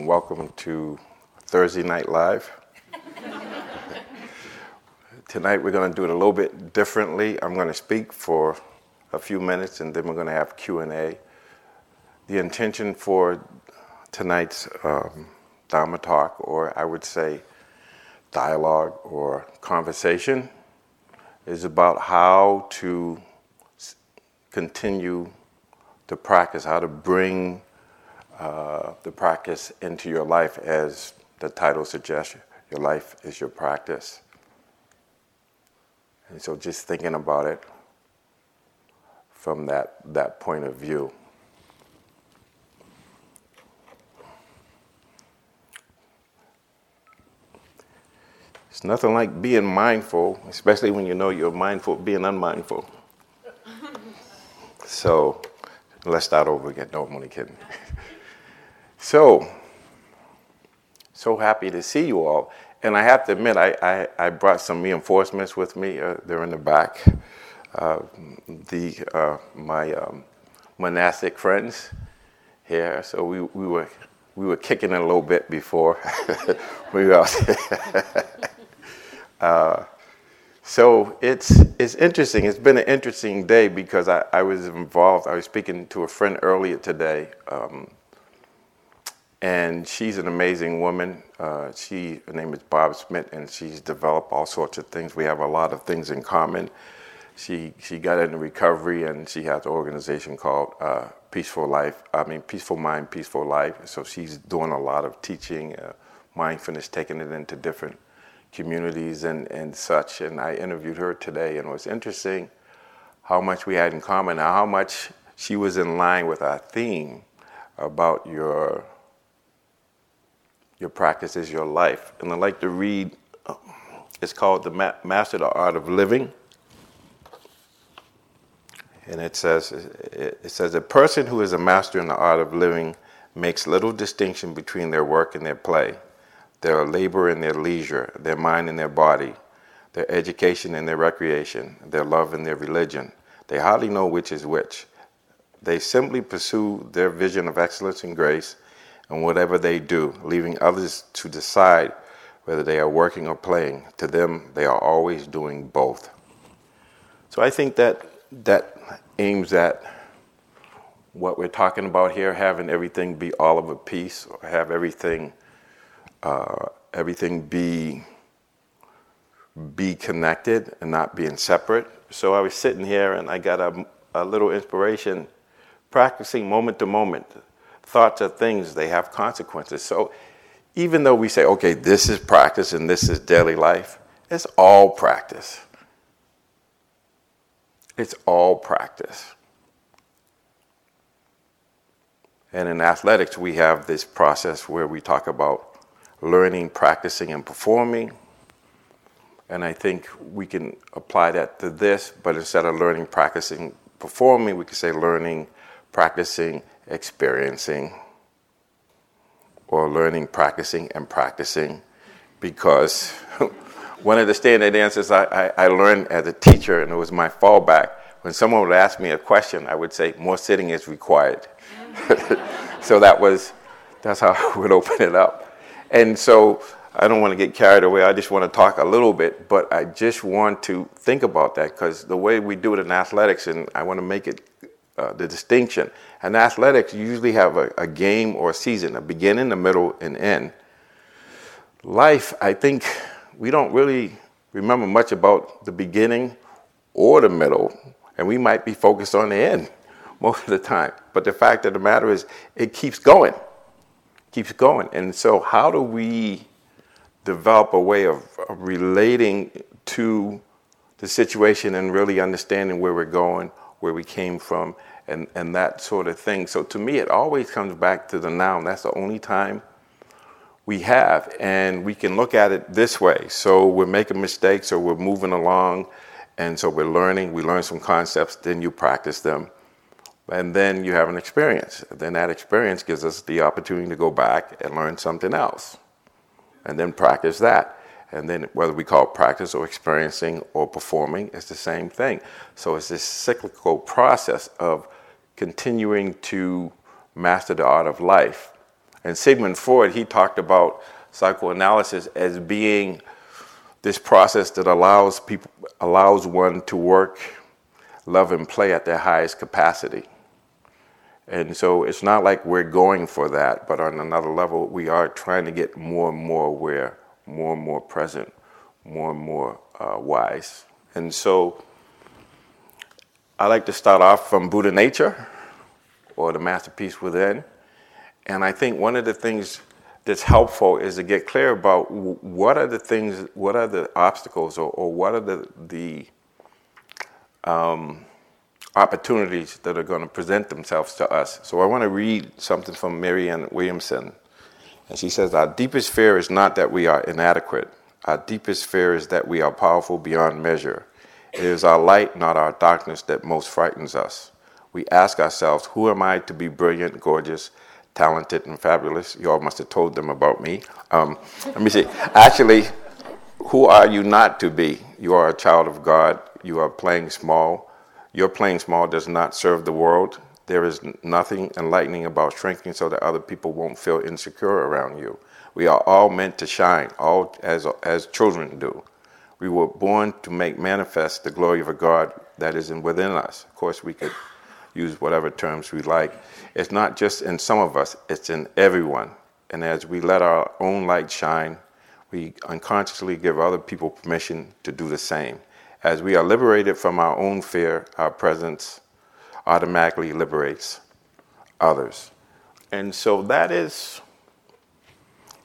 and welcome to Thursday Night Live. Tonight we're going to do it a little bit differently. I'm going to speak for a few minutes and then we're going to have Q&A. The intention for tonight's um, Dharma talk, or I would say dialogue or conversation, is about how to continue to practice, how to bring uh, the practice into your life as the title suggests. Your life is your practice. And so just thinking about it from that, that point of view. It's nothing like being mindful, especially when you know you're mindful being unmindful. so let's start over again. No, I'm only kidding. so, so happy to see you all. And I have to admit, I, I, I brought some reinforcements with me. Uh, they're in the back. Uh, the, uh, my um, monastic friends here. So we, we, were, we were kicking a little bit before we were out uh, so it's, it's interesting. It's been an interesting day because I, I was involved. I was speaking to a friend earlier today, um, and she's an amazing woman. Uh, she, her name is Bob Smith, and she's developed all sorts of things. We have a lot of things in common. She, she got into recovery, and she has an organization called uh, Peaceful Life. I mean, Peaceful Mind, Peaceful Life. So she's doing a lot of teaching, uh, mindfulness, taking it into different communities and, and such. And I interviewed her today, and it was interesting how much we had in common, and how much she was in line with our theme about your your practice is your life. And I'd like to read, uh, it's called The Master of the Art of Living. And it says, it says, a person who is a master in the art of living makes little distinction between their work and their play their labor and their leisure, their mind and their body, their education and their recreation, their love and their religion. They hardly know which is which. They simply pursue their vision of excellence and grace in whatever they do, leaving others to decide whether they are working or playing. To them, they are always doing both. So I think that that aims at what we're talking about here, having everything be all of a piece, or have everything uh, everything be be connected and not being separate. So I was sitting here and I got a, a little inspiration, practicing moment to moment. Thoughts are things; they have consequences. So even though we say, okay, this is practice and this is daily life, it's all practice. It's all practice. And in athletics, we have this process where we talk about learning, practicing, and performing. And I think we can apply that to this, but instead of learning, practicing, performing, we could say learning, practicing, experiencing, or learning, practicing, and practicing. Because one of the standard answers I, I, I learned as a teacher, and it was my fallback, when someone would ask me a question, I would say, more sitting is required. so that was, that's how I would open it up. And so I don't want to get carried away. I just want to talk a little bit, but I just want to think about that because the way we do it in athletics, and I want to make it uh, the distinction. And athletics usually have a, a game or a season, a beginning, a middle, and end. Life, I think we don't really remember much about the beginning or the middle, and we might be focused on the end most of the time. But the fact of the matter is, it keeps going keeps going. And so, how do we develop a way of, of relating to the situation and really understanding where we're going, where we came from, and, and that sort of thing? So, to me, it always comes back to the now. That's the only time we have. And we can look at it this way. So, we're making mistakes or we're moving along. And so we're learning, we learn some concepts, then you practice them and then you have an experience. Then that experience gives us the opportunity to go back and learn something else, and then practice that. And then whether we call it practice or experiencing or performing, it's the same thing. So it's this cyclical process of continuing to master the art of life. And Sigmund Freud, he talked about psychoanalysis as being this process that allows people allows one to work, love, and play at their highest capacity. And so it's not like we're going for that, but on another level, we are trying to get more and more aware, more and more present, more and more uh, wise. And so I like to start off from Buddha Nature or the Masterpiece Within. And I think one of the things that's helpful is to get clear about what are the things, what are the obstacles, or, or what are the, the um, opportunities that are going to present themselves to us. So I want to read something from Marianne Williamson. And she says, Our deepest fear is not that we are inadequate. Our deepest fear is that we are powerful beyond measure. It is our light, not our darkness, that most frightens us. We ask ourselves, Who am I to be brilliant, gorgeous, talented, and fabulous? You all must have told them about me. Um, let me see. Actually, who are you not to be? You are a child of God. You are playing small. Your playing small does not serve the world. There is nothing enlightening about shrinking so that other people won't feel insecure around you. We are all meant to shine, all as, as children do. We were born to make manifest the glory of a God that is in within us. Of course, we could use whatever terms we like. It's not just in some of us, it's in everyone. And as we let our own light shine, we unconsciously give other people permission to do the same. As we are liberated from our own fear, our presence automatically liberates others. And so that is,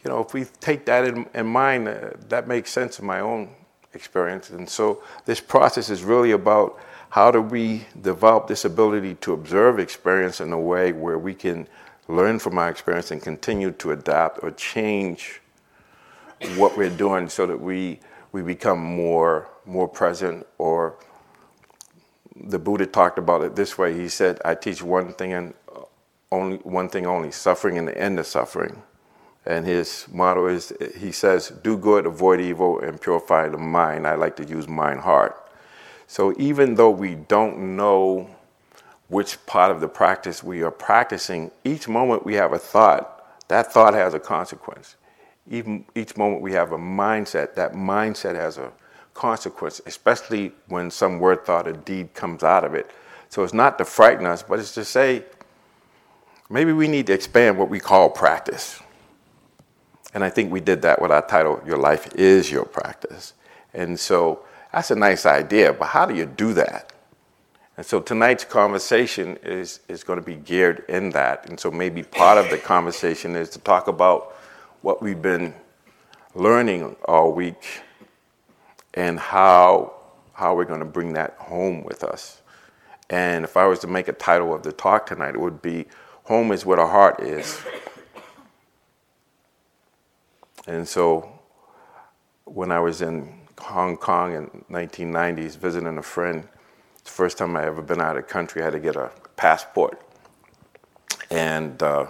you know, if we take that in, in mind, uh, that makes sense in my own experience. And so this process is really about how do we develop this ability to observe experience in a way where we can learn from our experience and continue to adapt or change what we're doing so that we we become more more present or the Buddha talked about it this way. He said, I teach one thing and only one thing only, suffering and the end of suffering. And his motto is he says, do good, avoid evil, and purify the mind. I like to use mind heart. So even though we don't know which part of the practice we are practicing, each moment we have a thought, that thought has a consequence even each moment we have a mindset, that mindset has a consequence, especially when some word, thought, or deed comes out of it. So it's not to frighten us, but it's to say, maybe we need to expand what we call practice. And I think we did that with our title, Your Life is Your Practice. And so that's a nice idea, but how do you do that? And so tonight's conversation is, is going to be geared in that. And so maybe part of the conversation is to talk about what we've been learning all week and how how we're going to bring that home with us. And if I was to make a title of the talk tonight, it would be Home is where the heart is. And so when I was in Hong Kong in 1990s visiting a friend, it's the first time I ever been out of country, I had to get a passport. And uh,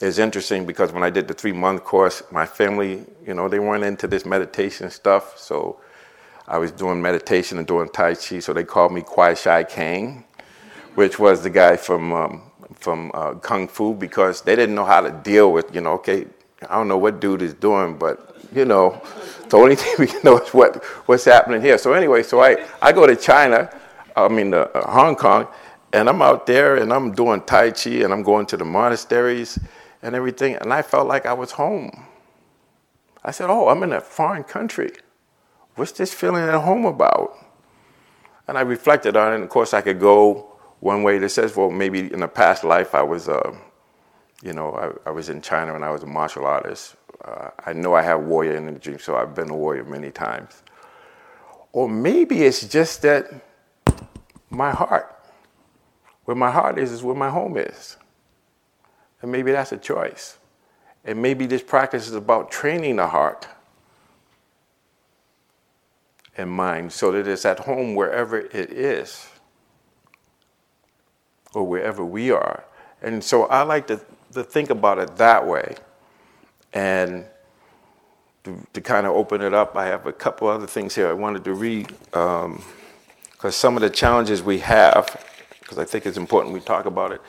it's interesting because when I did the three month course, my family, you know, they weren't into this meditation stuff. So I was doing meditation and doing Tai Chi. So they called me Kwai Chang Caine, which was the guy from, um, from uh, Kung Fu because they didn't know how to deal with, you know, okay, I don't know what dude is doing, but, you know, the only thing we know is what, what's happening here. So anyway, so I, I go to China, I mean, uh, Hong Kong, and I'm out there and I'm doing Tai Chi and I'm going to the monasteries and everything, and I felt like I was home. I said, Oh, I'm in a foreign country. What's this feeling at home about? And I reflected on it, and of course, I could go one way that says, Well, maybe in a past life I was, uh, you know, I, I, was in China and I was a martial artist. Uh, I know I have warrior energy, so I've been a warrior many times. Or maybe it's just that my heart, where my heart is, is where my home is. And maybe that's a choice. And maybe this practice is about training the heart and mind so that it's at home wherever it is or wherever we are. And so I like to, to think about it that way. And to, to kind of open it up, I have a couple other things here I wanted to read because um, some of the challenges we have, because I think it's important we talk about it,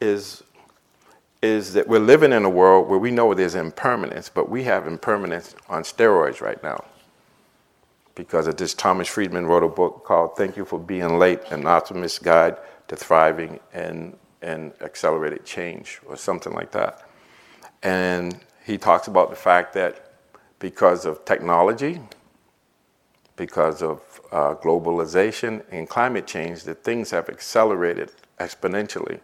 is is that we're living in a world where we know there's impermanence, but we have impermanence on steroids right now. Because of this, Thomas Friedman wrote a book called Thank You for Being Late An Optimist's Guide to Thriving and, and Accelerated Change, or something like that. And he talks about the fact that because of technology, because of uh, globalization and climate change, that things have accelerated exponentially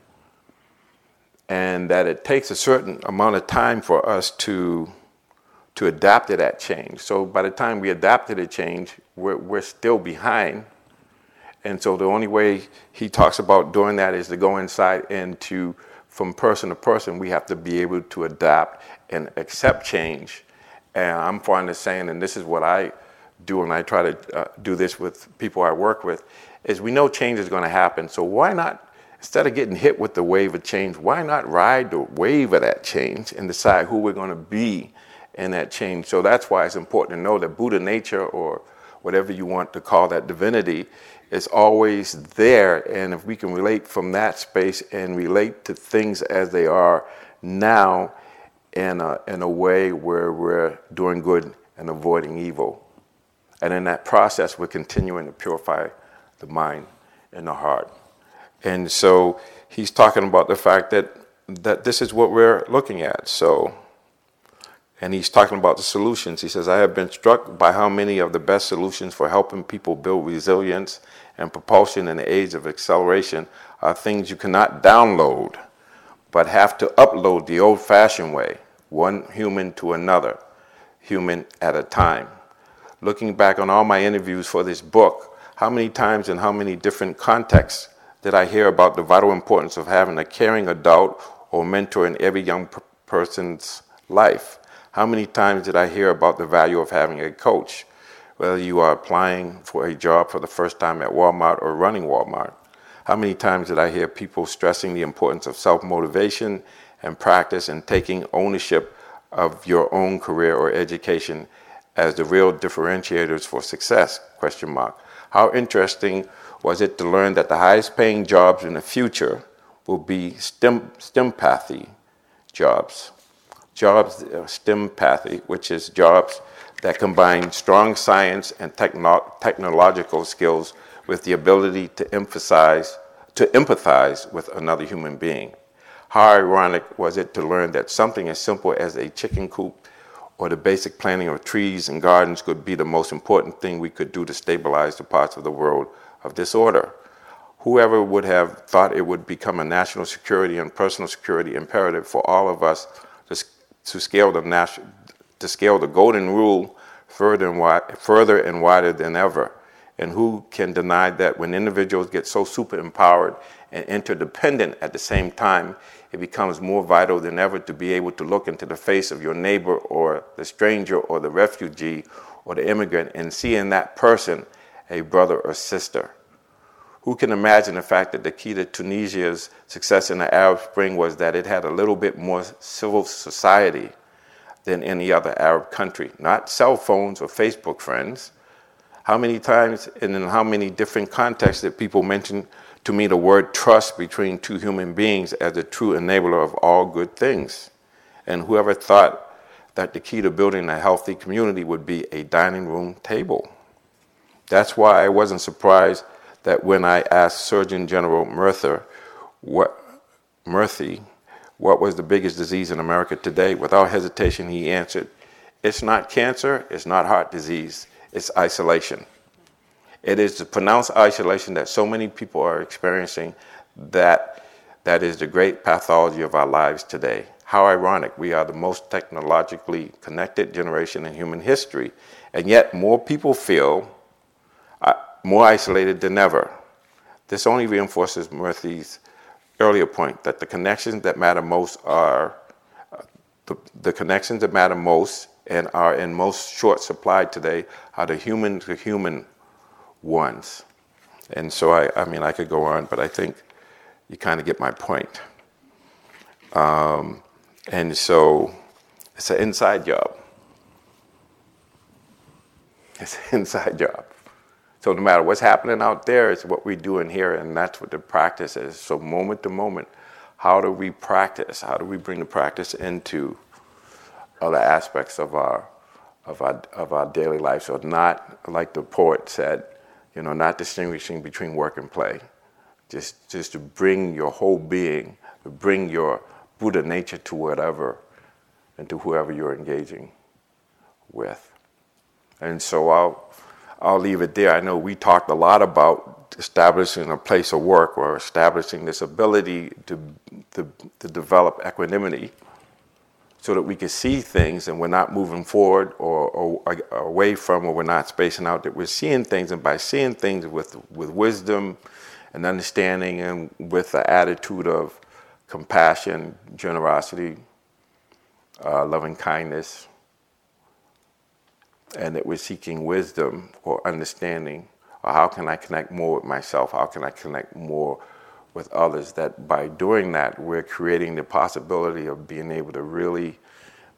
and that it takes a certain amount of time for us to to adapt to that change. So by the time we adapt to the change, we're, we're still behind. And so the only way he talks about doing that is to go inside and to, from person to person, we have to be able to adapt and accept change. And I'm fond of saying, and this is what I do, and I try to uh, do this with people I work with, is we know change is going to happen. So why not instead of getting hit with the wave of change, why not ride the wave of that change and decide who we're going to be in that change? So that's why it's important to know that Buddha nature or whatever you want to call that divinity is always there. And if we can relate from that space and relate to things as they are now in a, in a way where we're doing good and avoiding evil. And in that process, we're continuing to purify the mind and the heart. And so he's talking about the fact that that this is what we're looking at. So and he's talking about the solutions. He says, I have been struck by how many of the best solutions for helping people build resilience and propulsion in the age of acceleration are things you cannot download, but have to upload the old fashioned way, one human to another, human at a time. Looking back on all my interviews for this book, how many times and how many different contexts did I hear about the vital importance of having a caring adult or mentor in every young p- person's life? How many times did I hear about the value of having a coach? Whether you are applying for a job for the first time at Walmart or running Walmart. How many times did I hear people stressing the importance of self motivation and practice and taking ownership of your own career or education as the real differentiators for success? Question mark. How interesting was it to learn that the highest paying jobs in the future will be STEM, STEMpathy jobs. Jobs, uh, STEMpathy, which is jobs that combine strong science and techno- technological skills with the ability to emphasize, to empathize with another human being. How ironic was it to learn that something as simple as a chicken coop or the basic planting of trees and gardens could be the most important thing we could do to stabilize the parts of the world of disorder. Whoever would have thought it would become a national security and personal security imperative for all of us to, to scale the national, to scale the golden rule further and, further and wider than ever. And who can deny that when individuals get so super empowered and interdependent at the same time, it becomes more vital than ever to be able to look into the face of your neighbor or the stranger or the refugee or the immigrant and see in that person a brother or sister. Who can imagine the fact that the key to Tunisia's success in the Arab Spring was that it had a little bit more civil society than any other Arab country? Not cell phones or Facebook friends. How many times and in how many different contexts did people mention to me the word trust between two human beings as the true enabler of all good things? And whoever thought that the key to building a healthy community would be a dining room table? That's why I wasn't surprised that when I asked Surgeon General Murtha what, Murthy what was the biggest disease in America today, without hesitation he answered, It's not cancer, it's not heart disease, it's isolation. It is the pronounced isolation that so many people are experiencing that that is the great pathology of our lives today. How ironic. We are the most technologically connected generation in human history, and yet more people feel uh, more isolated than ever. This only reinforces Murthy's earlier point that the connections that matter most are the, the connections that matter most and are in most short supply today are the human to human ones. And so, I, I mean, I could go on, but I think you kind of get my point. Um, and so, it's an inside job. It's an inside job. So no matter what's happening out there, it's what we do in here, and that's what the practice is. So moment to moment, how do we practice? How do we bring the practice into other aspects of our of our of our daily life? So not like the poet said, you know, not distinguishing between work and play. Just just to bring your whole being, to bring your Buddha nature to whatever and to whoever you're engaging with. And so I'll I'll leave it there. I know we talked a lot about establishing a place of work or establishing this ability to, to, to develop equanimity so that we can see things and we're not moving forward or, or, or, away from or we're not spacing out that we're seeing things and by seeing things with, with wisdom and understanding and with the attitude of compassion generosity uh, loving kindness and that we're seeking wisdom or understanding or how can I connect more with myself? How can I connect more with others? That by doing that, we're creating the possibility of being able to really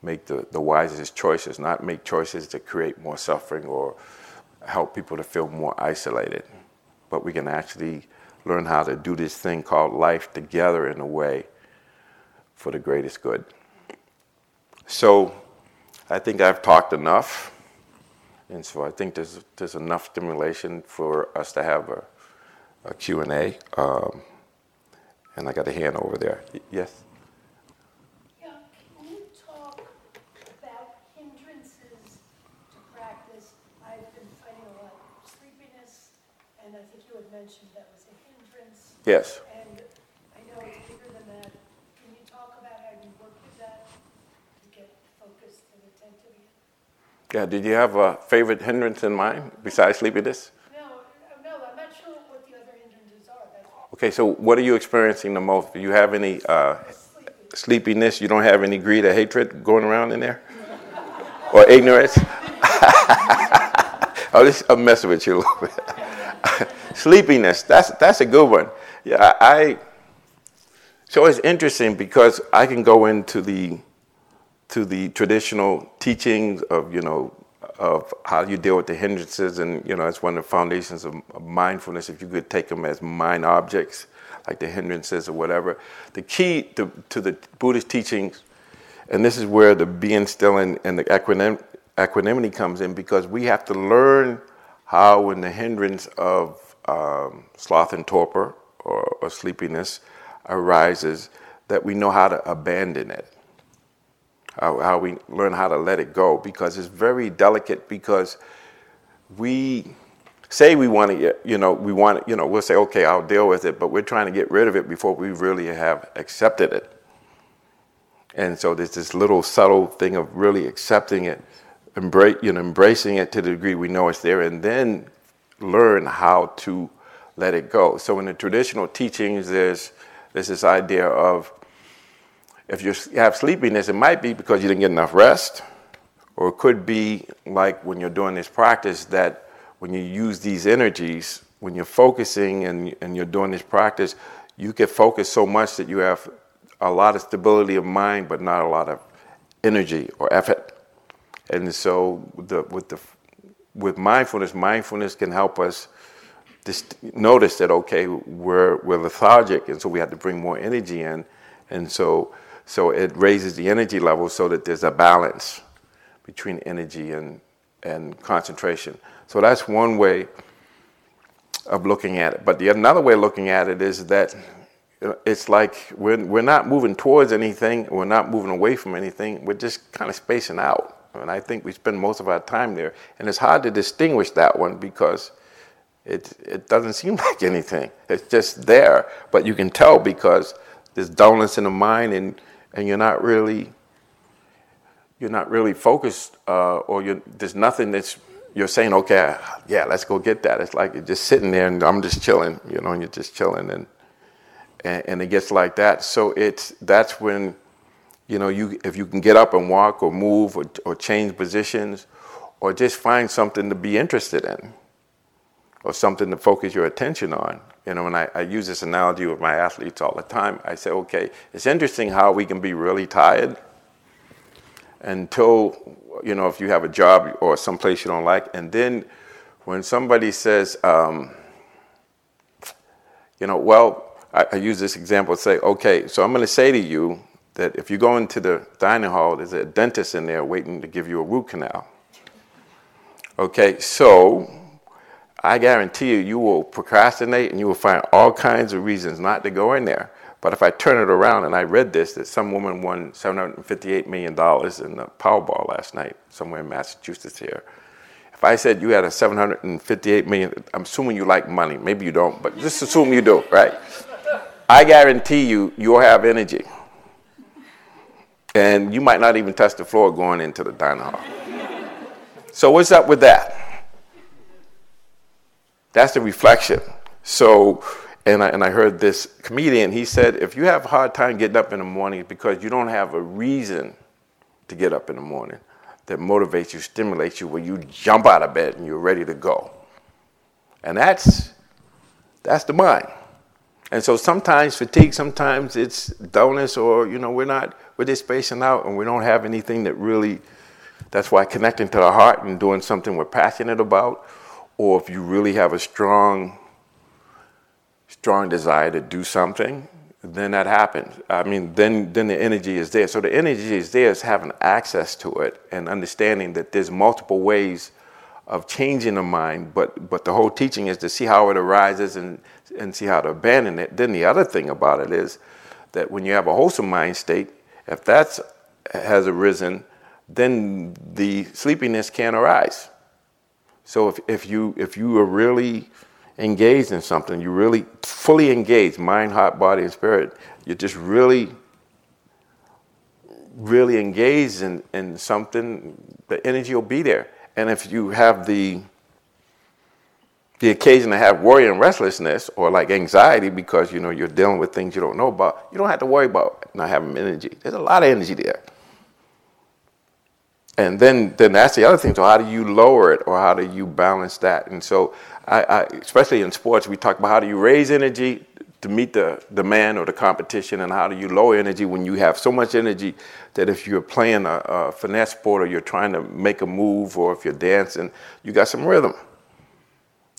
make the, the wisest choices, not make choices to create more suffering or help people to feel more isolated. But we can actually learn how to do this thing called life together in a way for the greatest good. So I think I've talked enough. And so I think there's, there's enough stimulation for us to have a, a Q&A. Um, and I got a hand over there. Yes? Yeah, can you talk about hindrances to practice? I've been fighting a lot of sleepiness, and I think you had mentioned that was a hindrance. Yes. Yeah, did you have a favorite hindrance in mind besides sleepiness? No, no, I'm not sure what the other hindrances are. Okay, so what are you experiencing the most? Do you have any uh, sleepiness? You don't have any greed or hatred going around in there? or ignorance? oh, this, I'm messing with you a little bit. sleepiness, that's, that's a good one. Yeah, I, so it's interesting because I can go into the to the traditional teachings of you know of how you deal with the hindrances, and you know it's one of the foundations of, mindfulness. If you could take them as mind objects, like the hindrances or whatever, the key to, to the Buddhist teachings, and this is where the being still and, and the equanim, equanimity comes in, because we have to learn how, when the hindrance of um, sloth and torpor or, or sleepiness arises, that we know how to abandon it how, how we learn how to let it go because it's very delicate because we say we want to you know we want you know we'll say okay i'll deal with it but we're trying to get rid of it before we really have accepted it. And so there's this little subtle thing of really accepting it embrace you know embracing it to the degree we know it's there and then learn how to let it go. So in the traditional teachings there's there's this idea of if you have sleepiness, it might be because you didn't get enough rest, or it could be like when you're doing this practice that when you use these energies, when you're focusing and, and you're doing this practice, you get focused so much that you have a lot of stability of mind, but not a lot of energy or effort. And so, the, with the with mindfulness, mindfulness can help us just notice that okay, we're we're lethargic, and so we have to bring more energy in, and so so it raises the energy level so that there's a balance between energy and, and concentration. So that's one way of looking at it. But the another way of looking at it is that it's like we're, we're not moving towards anything, we're not moving away from anything, we're just kind of spacing out. And I think we spend most of our time there. And it's hard to distinguish that one because it, it doesn't seem like anything. It's just there, but you can tell because there's dullness in the mind and and you're not really you're not really focused uh, or there's nothing that's you're saying okay yeah let's go get that. It's like you're just sitting there and i'm just chilling you know and you're just chilling and and, and it gets like that. So it's that's when you know you if you can get up and walk or move or, or change positions or just find something to be interested in or something to focus your attention on. You know, and I, I, use this analogy with my athletes all the time. I say, okay, it's interesting how we can be really tired until, you know, if you have a job or someplace you don't like, and then when somebody says, um, you know, well, I, I use this example to say, okay, so I'm going to say to you that if you go into the dining hall, there's a dentist in there waiting to give you a root canal. Okay, so I guarantee you, you will procrastinate and you will find all kinds of reasons not to go in there. But if I turn it around and I read this, that some woman won $758 million in the Powerball last night, somewhere in Massachusetts here. If I said you had a 758 million, I'm assuming you like money. Maybe you don't, but just assume you do, right? I guarantee you, you'll have energy. And you might not even touch the floor going into the dining hall. So, what's up with that? That's the reflection. So, and I, and I heard this comedian, he said, if you have a hard time getting up in the morning because you don't have a reason to get up in the morning that motivates you, stimulates you, where you jump out of bed and you're ready to go. And that's, that's the mind. And so sometimes fatigue, sometimes it's dullness, or you know, we're not we're just spacing out and we don't have anything that really that's why connecting to the heart and doing something we're passionate about, or if you really have a strong strong desire to do something, then that happens. I mean, then then the energy is there. So the energy is there is having access to it and understanding that there's multiple ways of changing the mind, but but the whole teaching is to see how it arises and and see how to abandon it. Then the other thing about it is that when you have a wholesome mind state, if that has arisen, then the sleepiness can arise. So if, if you if you are really engaged in something, you really fully engaged, mind, heart, body, and spirit, you're just really really engaged in, in something, the energy will be there. And if you have the the occasion to have worry and restlessness or like anxiety because you know you're dealing with things you don't know about, you don't have to worry about not having energy. There's a lot of energy there. And then, then that's the other thing. So how do you lower it or how do you balance that? And so, I, I, especially in sports, we talk about how do you raise energy to meet the demand or the competition, and how do you lower energy when you have so much energy that if you're playing a, a finesse sport or you're trying to make a move or if you're dancing, you got some rhythm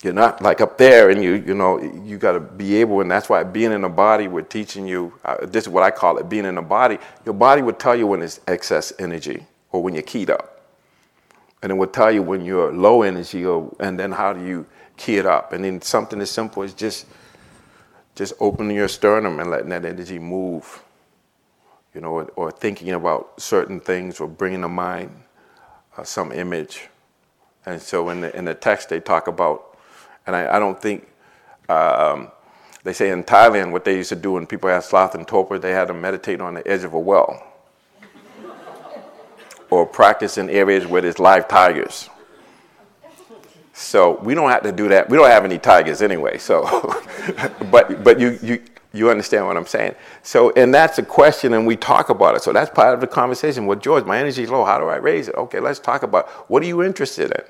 you're not like up there and you you know you got to be able and that's why being in the body we're teaching you uh, this is what i call it being in the body your body would tell you when it's excess energy or when you're keyed up. And it will tell you when you're low energy or and then how do you key it up. And then something as simple as just just opening your sternum and letting that energy move you know or, or thinking about certain things or bringing to mind uh, some image. And so in the in the text they talk about and I, I don't think, um, they say in Thailand, what they used to do when people had sloth and torpor, they had to meditate on the edge of a well or practice in areas where there's live tigers. So we don't have to do that. We don't have any tigers anyway. So, but but you you you understand what I'm saying. So and that's a question, and we talk about it. So that's part of the conversation. Well, George, my energy is low. How do I raise it? Okay, let's talk about what are you interested in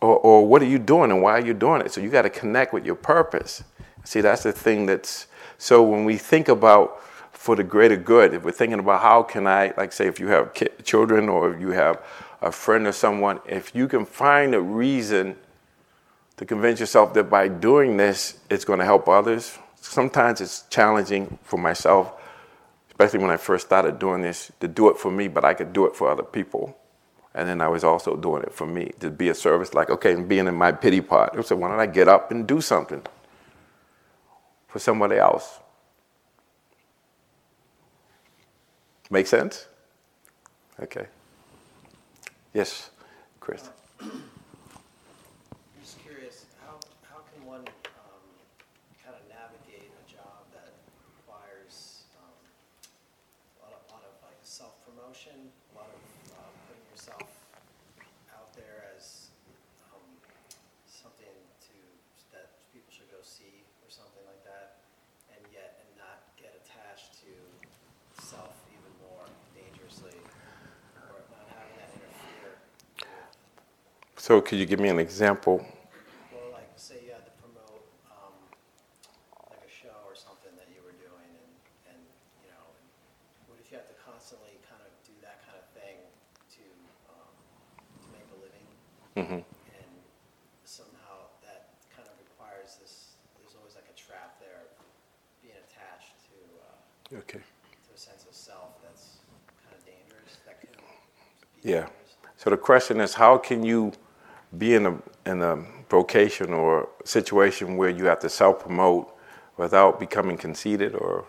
or, or what are you doing and why are you doing it? So you got to connect with your purpose. See, that's the thing that's so when we think about for the greater good, if we're thinking about how can I, like, say, if you have children or if you have a friend or someone, if you can find a reason to convince yourself that by doing this, it's going to help others. Sometimes it's challenging for myself, especially when I first started doing this, to do it for me, but I could do it for other people. And then I was also doing it for me to be a service, like, okay, and being in my pity pot. So why don't I get up and do something for somebody else? Make sense? Okay. Yes, Chris. So could you give me an example? Well, like, say you had to promote, um, like a show or something that you were doing and, and, you know, what if you have to constantly kind of do that kind of thing to, um, to make a living? Mm-hmm. And somehow that kind of requires this, there's always like a trap there, Okay. to a sense of self that's kind of dangerous, that could Yeah. dangerous. So the question is, how can you be in a in a vocation or situation where you have to self promote without becoming conceited or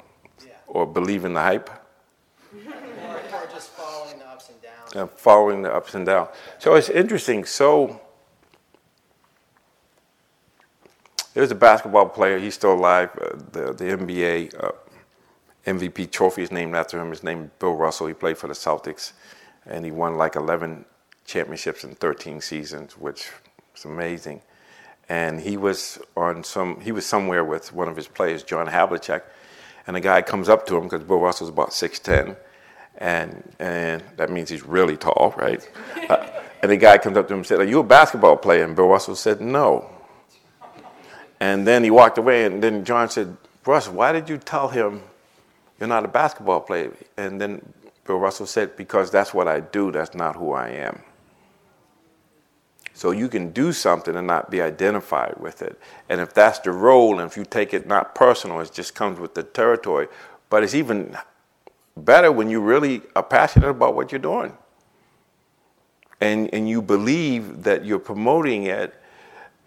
Yeah. or believing the hype? Or, or just following the ups and downs. uh, following the ups and downs. So it's interesting. So there's a basketball player. He's still alive. Uh, the the NBA uh, MVP trophy is named after him. His name is Bill Russell. He played for the Celtics, and he won like 11 championships in 13 seasons, which is amazing. And he was on some. He was somewhere with one of his players, John Havlicek, and a guy comes up to him because Bill Russell's about 6'10", and and that means he's really tall, right? Uh, and the guy comes up to him and said, "Are you a basketball player?" And Bill Russell said, "No." And then he walked away, and then John said, "Russ, why did you tell him you're not a basketball player?" And then Bill Russell said, "Because that's what I do. That's not who I am." So you can do something and not be identified with it. And if that's the role, and if you take it not personal, it just comes with the territory. But it's even better when you really are passionate about what you're doing. And, and you believe that you're promoting it.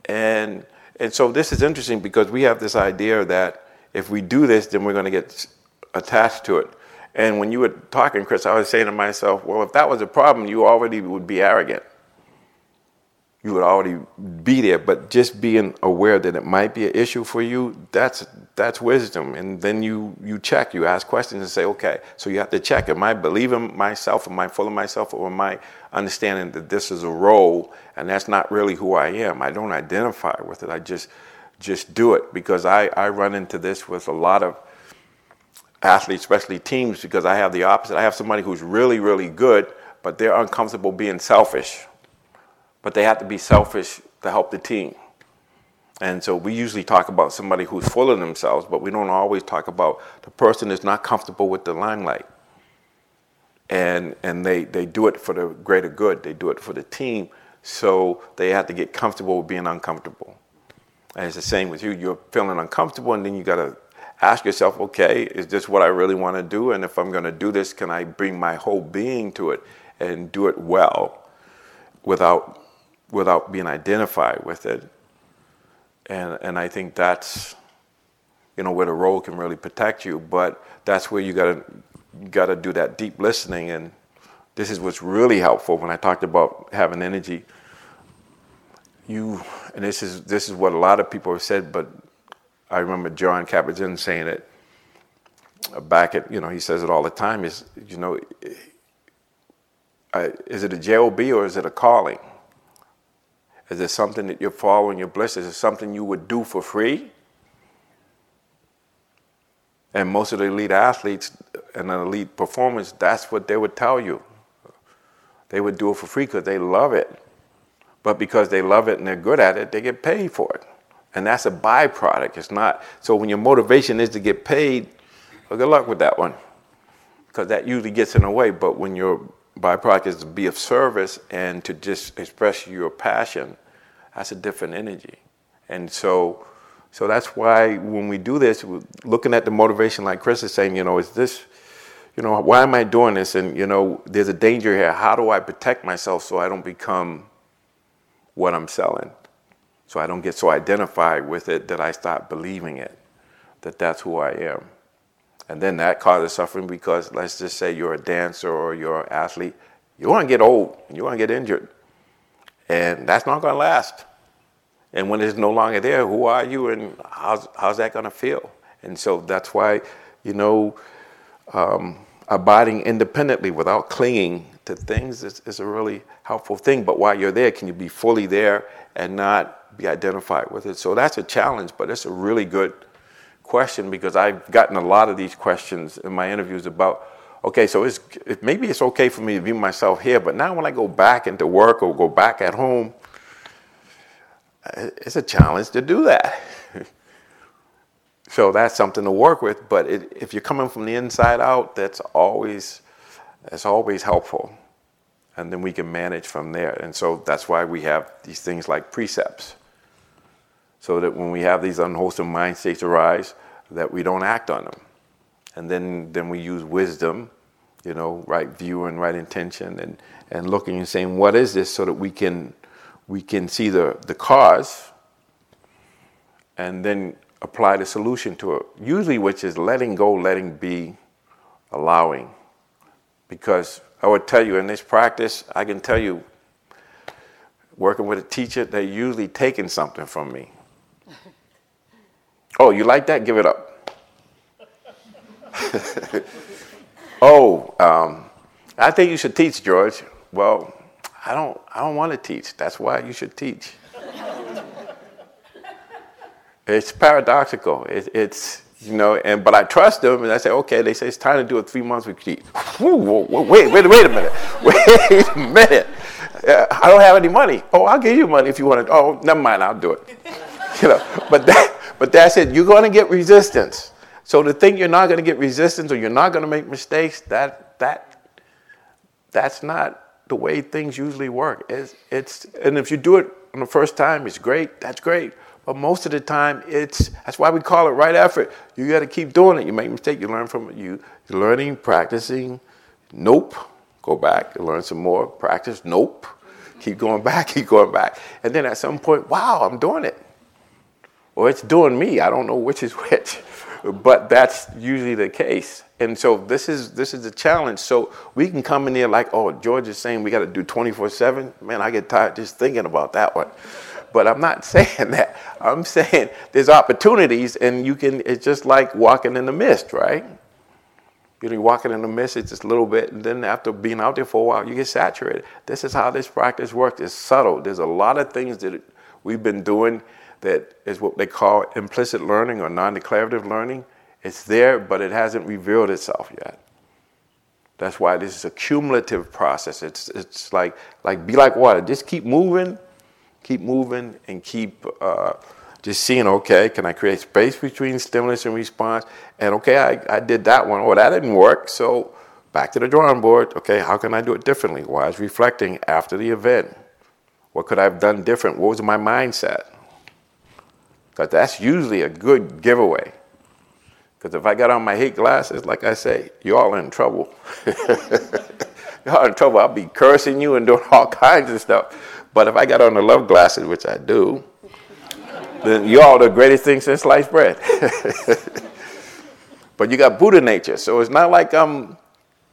And, and so this is interesting because we have this idea that if we do this, then we're going to get attached to it. And when you were talking, Chris, I was saying to myself, well, if that was a problem, you already would be arrogant you would already be there. But just being aware that it might be an issue for you, that's that's wisdom. And then you you check, you ask questions and say, okay, so you have to check. Am I believing myself? Am I full of myself? Or am I understanding that this is a role and that's not really who I am? I don't identify with it. I just just do it because I, I run into this with a lot of athletes, especially teams, because I have the opposite. I have somebody who's really, really good, but they're uncomfortable being selfish but they have to be selfish to help the team. And so we usually talk about somebody who's full of themselves, but we don't always talk about the person that's not comfortable with the limelight. And, and they, they do it for the greater good, they do it for the team, so they have to get comfortable with being uncomfortable. And it's the same with you. You're feeling uncomfortable, and then you got to ask yourself, okay, is this what I really want to do? And if I'm going to do this, can I bring my whole being to it and do it well without without being identified with it. And, and I think that's, you know, where the role can really protect you. But that's where you gotta, you gotta do that deep listening. And this is what's really helpful when I talked about having energy. You, and this is, this is what a lot of people have said, but I remember Jon Kabat-Zinn saying it back at, you know, he says it all the time is, you know, is it a job or is it a calling? Is it something that you're following your bliss? Is it something you would do for free? And most of the elite athletes and elite performers, that's what they would tell you. They would do it for free because they love it. But because they love it and they're good at it, they get paid for it. And that's a byproduct. It's not. So when your motivation is to get paid, well, good luck with that one. Because that usually gets in the way. But when your byproduct is to be of service and to just express your passion, that's a different energy. And so, so that's why when we do this, looking at the motivation, like Chris is saying, you know, is this, you know, why am I doing this? And, you know, there's a danger here. How do I protect myself so I don't become what I'm selling? So I don't get so identified with it that I stop believing it, that that's who I am. And then that causes suffering because let's just say you're a dancer or you're an athlete. You want to get old, and you want to get injured. And that's not going to last. And when it's no longer there, who are you and how's, how's that going to feel? And so that's why, you know, um, abiding independently without clinging to things is, is a really helpful thing. But while you're there, can you be fully there and not be identified with it? So that's a challenge, but it's a really good question because I've gotten a lot of these questions in my interviews about okay, so it's, it, maybe it's okay for me to be myself here, but now when I go back into work or go back at home, it's a challenge to do that. so that's something to work with. But it, if you're coming from the inside out, that's always that's always helpful, and then we can manage from there. And so that's why we have these things like precepts, so that when we have these unwholesome mind states arise, that we don't act on them and then then we use wisdom, you know, right view and right intention, and and looking and saying, what is this, so that we can we can see the the cause, and then apply the solution to it. Usually, which is letting go, letting be, allowing, because I would tell you in this practice, I can tell you, working with a teacher, they're usually taking something from me. Oh, you like that? Give it up. oh, um, I think you should teach, George. Well, I don't. I don't want to teach. That's why you should teach. it's paradoxical. It, it's you know, and but I trust them, and I say, okay. They say it's time to do a three months retreat. Wait, wait, wait a minute. Wait a minute. I don't have any money. Oh, I'll give you money if you want to. Oh, never mind. I'll do it. You know, but that, but that's it. You're going to get resistance. So to think you're not going to get resistance or you're not going to make mistakes, that that that's not the way things usually work. It's, it's and if you do it on the first time, it's great. That's great. But most of the time, it's that's why we call it right effort. You got to keep doing it. You make a mistake, you learn from it. You you're learning, practicing. Nope. Go back, learn some more. Practice. Nope. Keep going back. Keep going back. And then at some point, wow, I'm doing it or it's doing me. I don't know which is which, but that's usually the case. And so this is this is the challenge. So we can come in here like, oh, George is saying we got to do 24/7. Man, I get tired just thinking about that one. But I'm not saying that. I'm saying there's opportunities, and you can. It's just like walking in the mist, right? You know, you're walking in the mist, it's just a little bit, and then after being out there for a while, you get saturated. This is how this practice works. It's subtle. There's a lot of things that we've been doing that is what they call implicit learning or non declarative learning. It's there, but it hasn't revealed itself yet. That's why this is a cumulative process. It's, it's like, like be like water. Just keep moving, keep moving, and keep uh, just seeing, okay, can I create space between stimulus and response? And okay, I, I did that one. Oh, that didn't work. So back to the drawing board. Okay, how can I do it differently? Why is reflecting after the event? What could I have done different? What was my mindset? Because that's usually a good giveaway. Because if I got on my hate glasses, like I say, y'all in trouble. y'all in trouble. I'll be cursing you and doing all kinds of stuff. But if I got on the love glasses, which I do, then y'all the greatest thing since sliced bread. but you got Buddha nature, so it's not like I'm,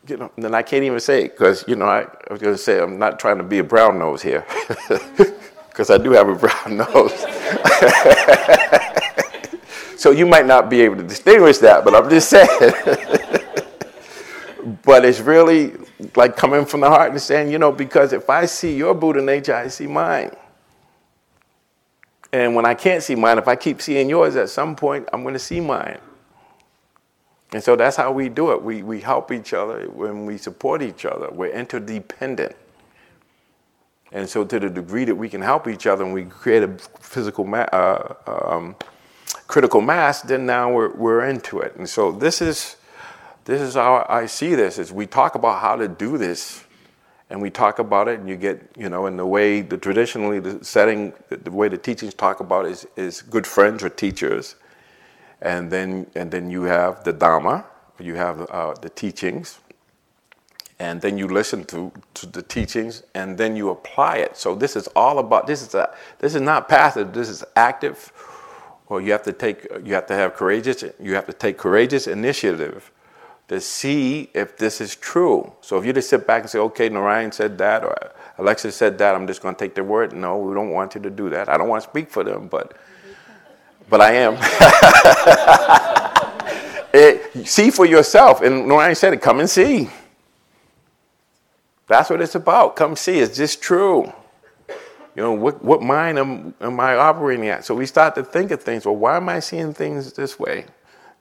you know, then I can't even say it because, you know, I, I was going to say I'm not trying to be a brown nose here because I do have a brown nose. so you might not be able to distinguish that, but I'm just saying. but it's really like coming from the heart and saying, you know, because if I see your Buddha nature, I see mine. And when I can't see mine, if I keep seeing yours, at some point, I'm going to see mine. And so that's how we do it. We, we help each other when we support each other. We're interdependent. And so, to the degree that we can help each other and we create a physical ma- uh, um, critical mass, then now we're, we're into it. And so, this is this is how I see this: is we talk about how to do this, and we talk about it, and you get you know, in the way the traditionally the setting, the, way the teachings talk about is is good friends or teachers, and then and then you have the Dhamma, you have uh, the teachings and then you listen to, to the teachings and then you apply it. So this is all about this is a this is not passive this is active. Or you have to take you have to have courageous you have to take courageous initiative to see if this is true. So if you just sit back and say okay narayan said that or alexis said that i'm just going to take their word. No we don't want you to do that. I don't want to speak for them but but i am. It, eh, see for yourself. And narayan said it come and see that's what it's about. Come see. Is this true? You know, what, what mind am, am I operating at? So we start to think of things. Well, why am I seeing things this way?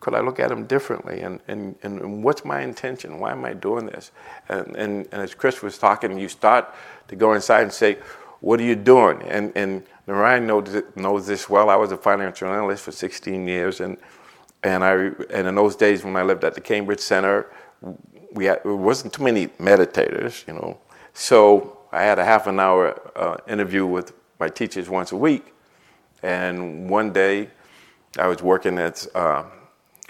Could I look at them differently? And, and, and what's my intention? Why am I doing this? And, and, and as Chris was talking, you start to go inside and say, what are you doing? And, and Narayan knows, knows this well. I was a financial analyst for 16 years. And, and, I, and in those days when I lived at the Cambridge Center, we had, there wasn't too many meditators, you know. So I had a half an hour uh, interview with my teachers once a week. And one day I was working at uh,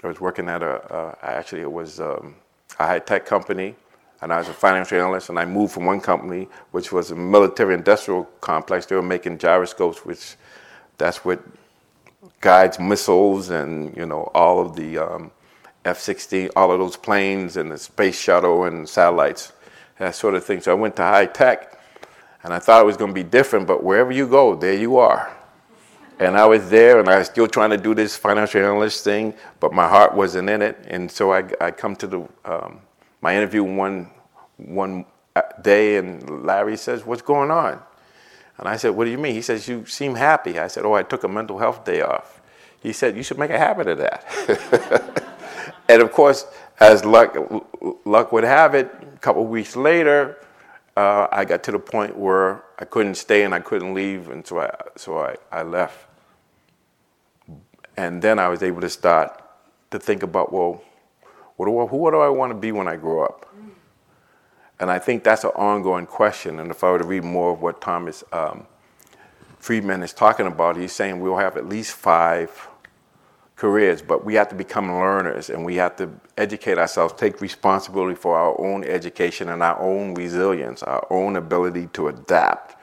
I was working at a, uh, actually it was um, a high tech company, and I was a financial analyst. And I moved from one company, which was a military industrial complex. They were making gyroscopes, which that's what guides missiles and you know all of the um, F-16, all of those planes and the space shuttle and satellites, that sort of thing. So I went to high tech, and I thought it was going to be different. But wherever you go, there you are. And I was there, and I was still trying to do this financial analyst thing, but my heart wasn't in it. And so I, I come to the um, my interview one one day, and Larry says, "What's going on?" And I said, What do you mean? He says, You seem happy. I said, Oh, I took a mental health day off. He said, You should make a habit of that. and of course, as luck, luck would have it, a couple weeks later, uh, I got to the point where I couldn't stay and I couldn't leave, and so I, so I, I left. And then I was able to start to think about, well, what do I, who do I want to be when I grow up? And I think that's an ongoing question. And if I were to read more of what Thomas um, Friedman is talking about, he's saying we'll have at least five careers, but we have to become learners and we have to educate ourselves, take responsibility for our own education and our own resilience, our own ability to adapt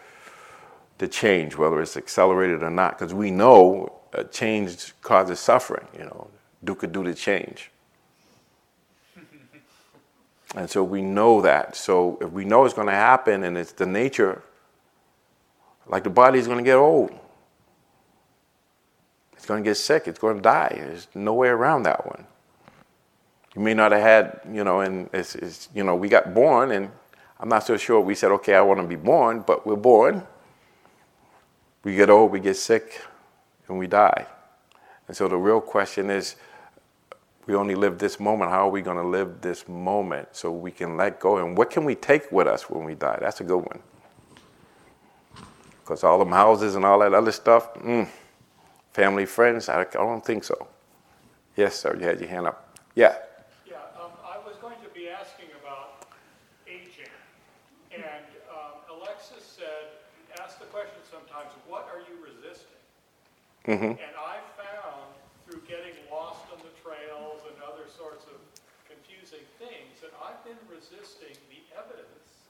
to change, whether it's accelerated or not, because we know uh, change causes suffering. You know, do could do to change. And so we know that. So if we know it's going to happen and it's the nature, like the body's going to get old, it's going to get sick, it's going to die. There's no way around that one. You may not have had, you know, and it's, it's you know, we got born and I'm not so sure we said, okay, I want to be born, but we're born. We get old, we get sick, and we die. And so the real question is, we only live this moment. How are we going to live this moment so we can let go? And what can we take with us when we die? That's a good one. Because all them houses and all that other stuff, mm, family, friends, I, I don't think so. Yes, sir, you had your hand up. Yeah. Yeah, um, I was going to be asking about aging. And um, Alexis said, ask the question sometimes, what are you resisting? Mm-hmm. And I found through getting lost on the trails and other sorts of confusing things that I've been resisting the evidence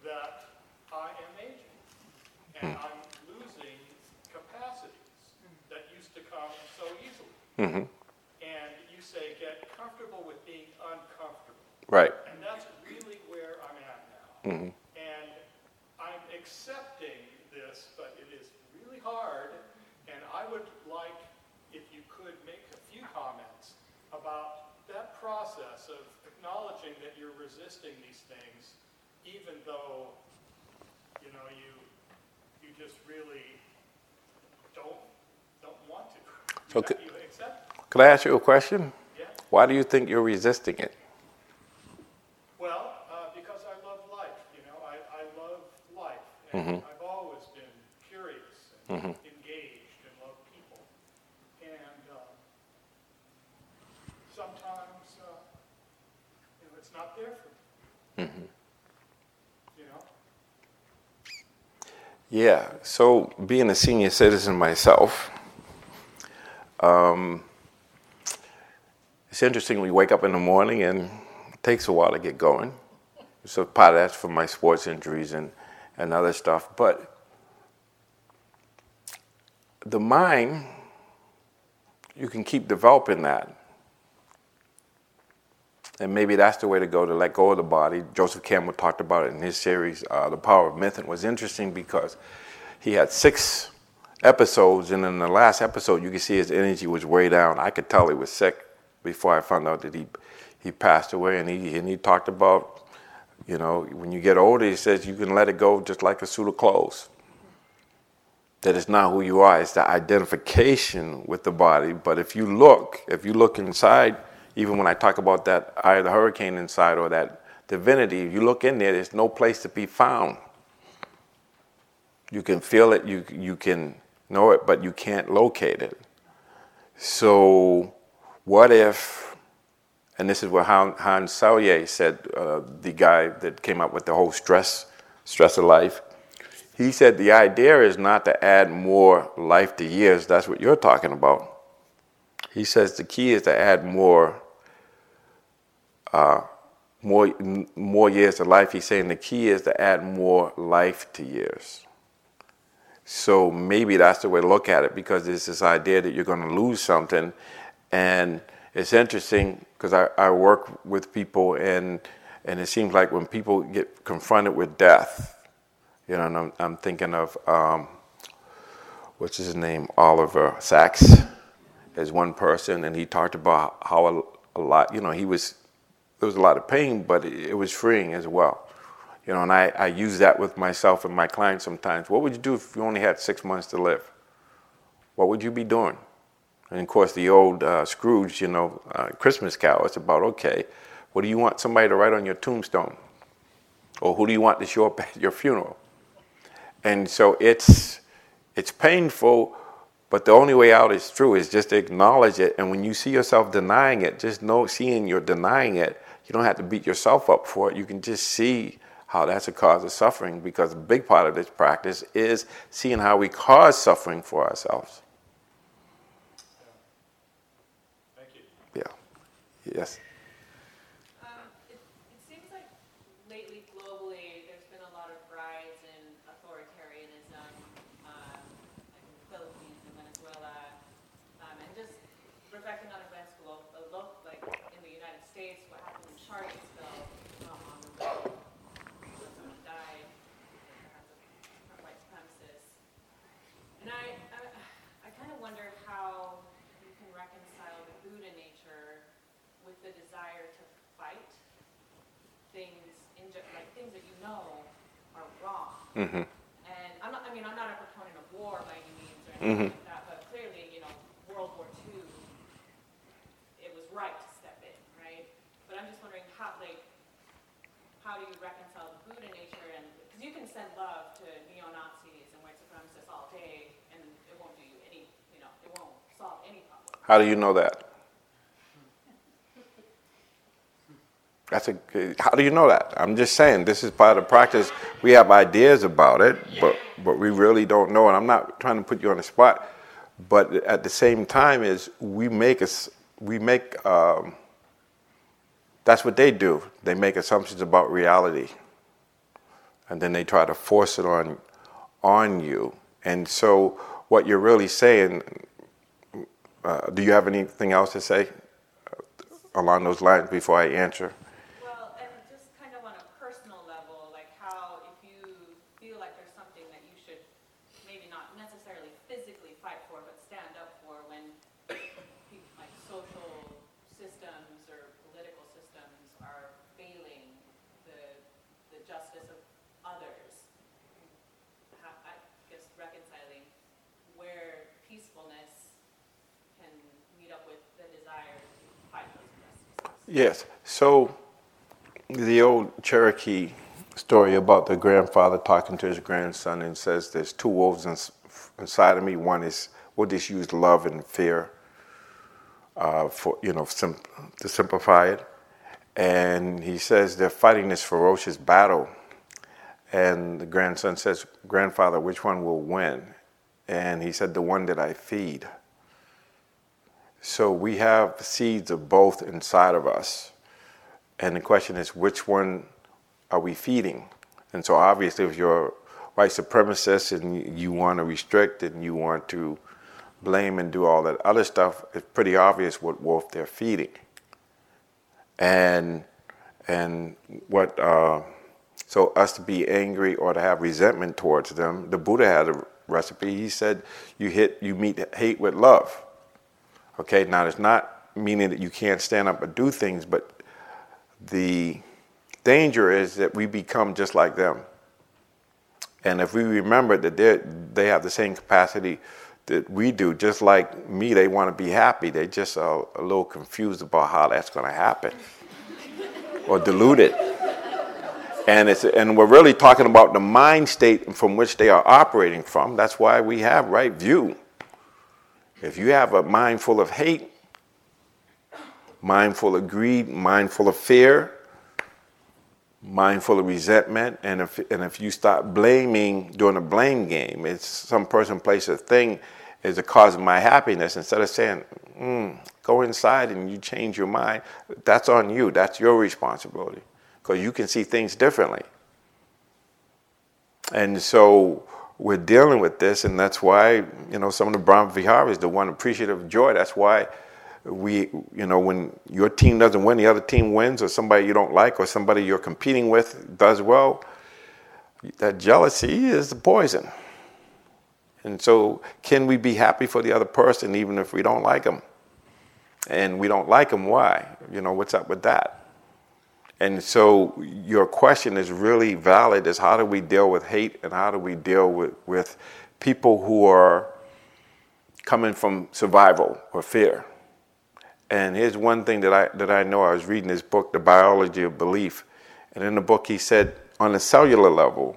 that I am aging. And I'm losing capacities that used to come so easily. Mm-hmm. And you say, get comfortable with being uncomfortable. Right. And that's really where I'm at now. Mm-hmm. And I'm accepting this, but it is really hard. And I would like if you could make a few comments about that process of acknowledging that you're resisting these things, even though, you know, you you just really don't don't want to. So You, could- you accept. Could I ask you a question? Yeah. Why do you think you're resisting it? Well, uh, because I love life, you know, I, I love life. And I've always been curious and engaged and love people. And um, sometimes, uh, you know, it's not there for me. You know? Yeah, so being a senior citizen myself, um, it's interesting. We wake up in the morning and it takes a while to get going. So part of that's from my sports injuries and, and other stuff. But the mind, you can keep developing that. And maybe that's the way to go to let go of the body. Joseph Campbell talked about it in his series, uh, The Power of Myth, and it was interesting because he had six episodes, and in the last episode, you could see his energy was way down. I could tell he was sick before I found out that he he passed away, and he and he talked about, you know, when you get older, he says you can let it go just like a suit of clothes. That it's not who you are; it's the identification with the body. But if you look, if you look inside, even when I talk about that eye of the hurricane inside or that divinity, if you look in there, there's no place to be found. You can feel it, you you can know it, but you can't locate it. So, what if? And this is what Han- Hans Selye said, uh, the guy that came up with the whole stress stress of life. He said the idea is not to add more life to years. That's what you're talking about. He says the key is to add more, uh, more, more years to life. He's saying the key is to add more life to years. So maybe that's the way to look at it because there's this idea that you're going to lose something. And it's interesting because I, I work with people and, and it seems like when people get confronted with death, you know, and I'm, I'm thinking of, um, what's his name, Oliver Sacks as one person, and he talked about how a, a lot, you know, he was, there was a lot of pain, but it, it was freeing as well. You know, and I, I use that with myself and my clients sometimes. What would you do if you only had six months to live? What would you be doing? And of course, the old uh, Scrooge, you know, uh, Christmas Carol, it's about, okay, what do you want somebody to write on your tombstone? Or who do you want to show up at your funeral? And so it's, it's painful, but the only way out is through. is just to acknowledge it. And when you see yourself denying it, just know, seeing you're denying it, you don't have to beat yourself up for it. You can just see how that's a cause of suffering because a big part of this practice is seeing how we cause suffering for ourselves. Thank you. Yeah. Yes. Um, it, it seems like lately globally, there's been a lot of rise in authoritarianism, um, like in the Philippines and Venezuela, um, and just reflecting on events glo- uh, lo- like in the United States, what happened in Charlottesville not long ago, when someone died at the hands of white supremacists. And I, I, I kind of wonder how you can reconcile the Buddha nature with the desire to fight things, inju- like things that you know are wrong. Mm-hmm. And I'm not, I mean, I'm not a proponent of war by any means or Mhm. like that, but clearly, you know, World War II, it was right to step in, right? But I'm just wondering how, like, how do you reconcile the Buddha nature and, because you can send love to neo-Nazis and white supremacists all day, and it won't do you any, you know, it won't solve any problem. How do you know that? That's a how do you know that? I'm just saying this is part of the practice. We have ideas about it, but but we really don't know. And I'm not trying to put you on the spot, but at the same time, is we make us we make um, that's what they do. They make assumptions about reality, and then they try to force it on on you. And so, what you're really saying uh, do you have anything else to say along those lines before I answer? Well, and just kind of on a personal level, like how if you feel like there's something that you should maybe not necessarily physically fight for, but stand up for when pe- like social systems or political systems are failing the, the justice of others. How, I guess reconciling where peacefulness can meet up with the desire to fight those injustices. Yes. So, the old Cherokee story about the grandfather talking to his grandson and says, "There's two wolves ins- inside of me. One is we'll just use love and fear uh, for you know sim- to simplify it." And he says they're fighting this ferocious battle. And the grandson says, "Grandfather, which one will win?" And he said, "The one that I feed." So we have seeds of both inside of us. And the question is, which one are we feeding? And so obviously, if you're a white supremacist and you want to restrict and you want to blame and do all that other stuff, it's pretty obvious what wolf they're feeding. And and what uh, so us to be angry or to have resentment towards them, the Buddha had a recipe. He said, "You hit, you meet hate with love." Okay, now it's not meaning that you can't stand up and do things, but the danger is that we become just like them. And if we remember that they they have the same capacity that we do, just like me, they want to be happy. They just are a little confused about how that's going to happen or deluded. And it's and we're really talking about the mind state from which they are operating from. That's why we have right view. If you have a mind full of hate, mind full of greed, mind full of fear, mind full of resentment, and if, and if you start blaming, doing a blame game, it's some person, place, or thing, is the cause of my happiness, instead of saying, mm, go inside and you change your mind, that's on you. That's your responsibility because you can see things differently. And so we're dealing with this, and that's why, you know, some of the Brahma Viharis, the one appreciative joy, that's why we, you know, when your team doesn't win, the other team wins, or somebody you don't like, or somebody you're competing with does well, that jealousy is the poison. And so, can we be happy for the other person even if we don't like them? And we don't like them, why? You know, what's up with that? And so, your question is really valid is how do we deal with hate and how do we deal with, with people who are coming from survival or fear? And here's one thing that I, that I know. I was reading this book, The Biology of Belief. And in the book, he said, on a cellular level,